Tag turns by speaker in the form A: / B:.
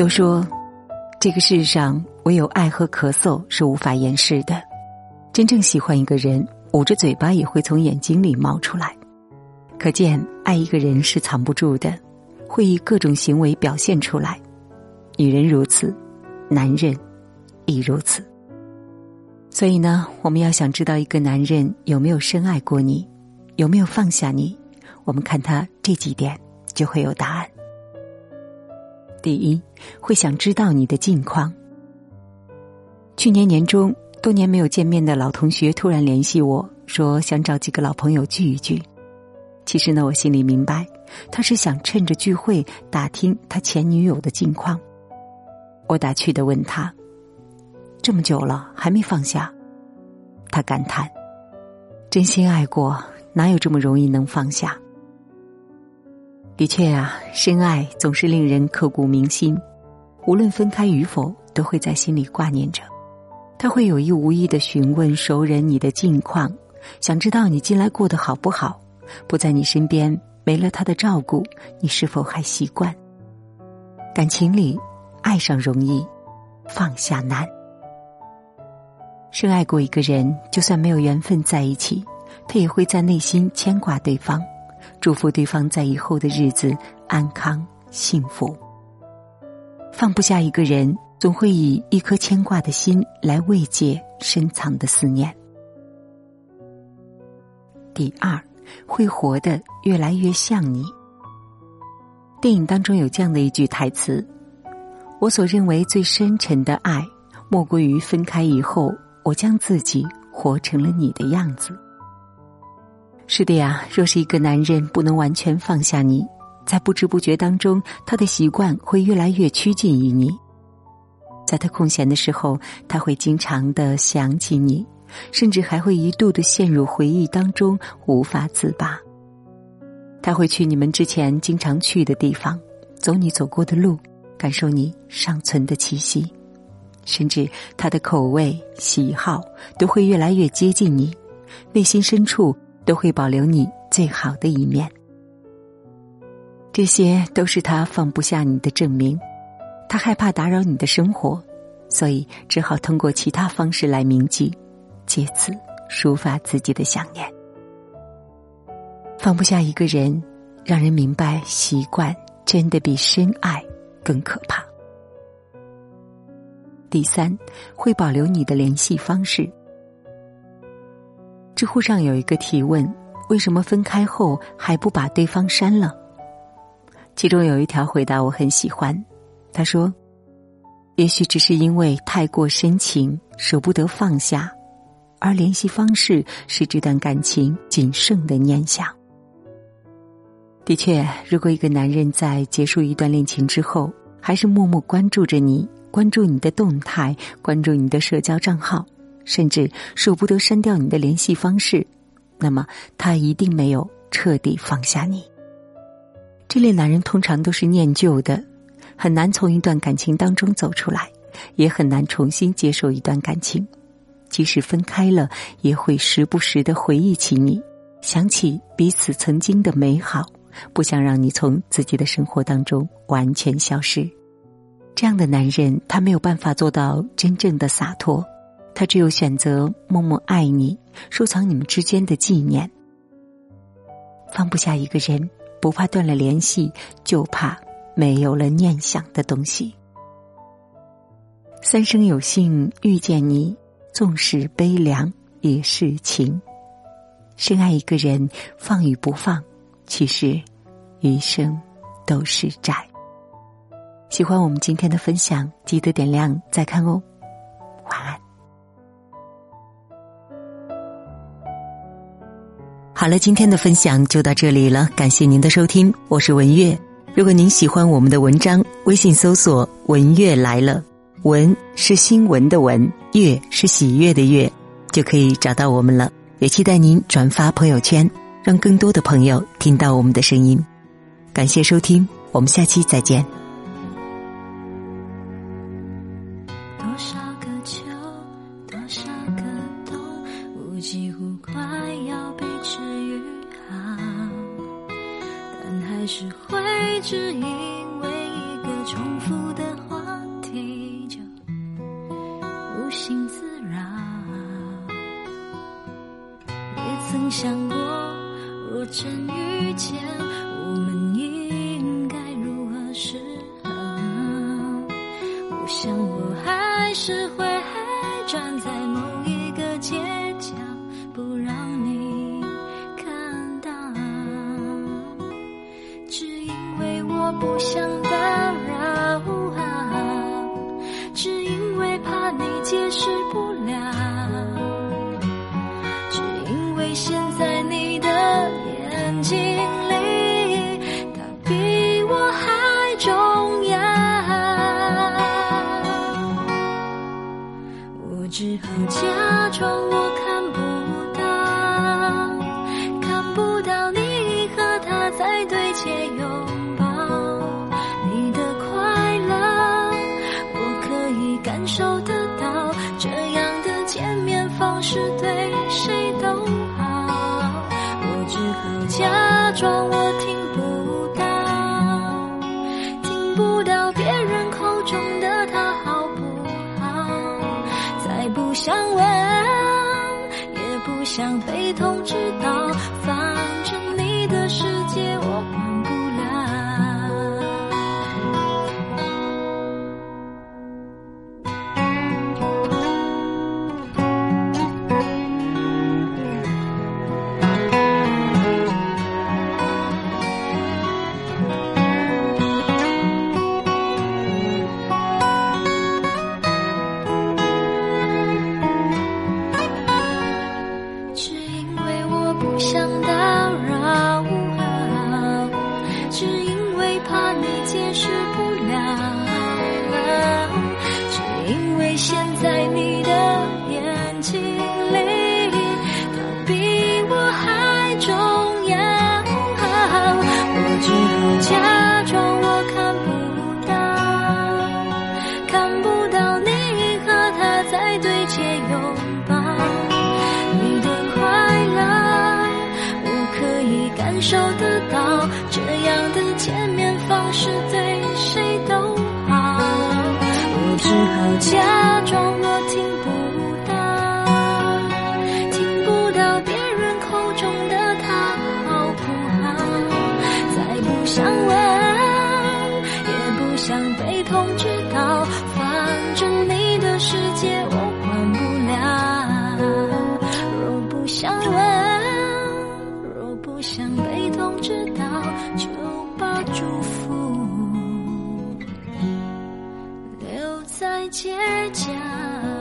A: 都说，这个世上唯有爱和咳嗽是无法掩饰的。真正喜欢一个人，捂着嘴巴也会从眼睛里冒出来。可见，爱一个人是藏不住的，会以各种行为表现出来。女人如此，男人亦如此。所以呢，我们要想知道一个男人有没有深爱过你，有没有放下你，我们看他这几点就会有答案。第一，会想知道你的近况。去年年中，多年没有见面的老同学突然联系我说，想找几个老朋友聚一聚。其实呢，我心里明白，他是想趁着聚会打听他前女友的近况。我打趣的问他：“这么久了还没放下？”他感叹：“真心爱过，哪有这么容易能放下？”的确啊，深爱总是令人刻骨铭心，无论分开与否，都会在心里挂念着。他会有意无意的询问熟人你的近况，想知道你近来过得好不好。不在你身边，没了他的照顾，你是否还习惯？感情里，爱上容易，放下难。深爱过一个人，就算没有缘分在一起，他也会在内心牵挂对方，祝福对方在以后的日子安康幸福。放不下一个人，总会以一颗牵挂的心来慰藉深藏的思念。第二。会活得越来越像你。电影当中有这样的一句台词：“我所认为最深沉的爱，莫过于分开以后，我将自己活成了你的样子。”是的呀，若是一个男人不能完全放下你，在不知不觉当中，他的习惯会越来越趋近于你。在他空闲的时候，他会经常的想起你。甚至还会一度的陷入回忆当中，无法自拔。他会去你们之前经常去的地方，走你走过的路，感受你尚存的气息，甚至他的口味喜好都会越来越接近你，内心深处都会保留你最好的一面。这些都是他放不下你的证明，他害怕打扰你的生活，所以只好通过其他方式来铭记。借此抒发自己的想念，放不下一个人，让人明白习惯真的比深爱更可怕。第三，会保留你的联系方式。知乎上有一个提问：为什么分开后还不把对方删了？其中有一条回答我很喜欢，他说：“也许只是因为太过深情，舍不得放下。”而联系方式是这段感情仅剩的念想。的确，如果一个男人在结束一段恋情之后，还是默默关注着你，关注你的动态，关注你的社交账号，甚至舍不得删掉你的联系方式，那么他一定没有彻底放下你。这类男人通常都是念旧的，很难从一段感情当中走出来，也很难重新接受一段感情。即使分开了，也会时不时的回忆起你，想起彼此曾经的美好，不想让你从自己的生活当中完全消失。这样的男人，他没有办法做到真正的洒脱，他只有选择默默爱你，收藏你们之间的纪念。放不下一个人，不怕断了联系，就怕没有了念想的东西。三生有幸遇见你。纵使悲凉也是情，深爱一个人，放与不放，其实余生都是债。喜欢我们今天的分享，记得点亮再看哦。好了，今天的分享就到这里了，感谢您的收听，我是文月。如果您喜欢我们的文章，微信搜索“文月来了”。文是新闻的文，月是喜悦的悦，就可以找到我们了。也期待您转发朋友圈，让更多的朋友听到我们的声音。感谢收听，我们下期再见。
B: 让也曾想过，若真遇见，我们应该如何是好？我想我还是会站在某一个街角，不让你看到。只因为我不想。因为假装我听不到，听不到别人口中的他好不好。再不想问，也不想被通知到，反正你的世界我现在你的眼睛里，他比我还重要。我只好假装我看不到，看不到你和他在对街拥抱。你的快乐，我可以感受得到。这样的见面方式对谁都好。我只好假反正你的世界我管不了。若不想问若不想被通知到就把祝福留在街角。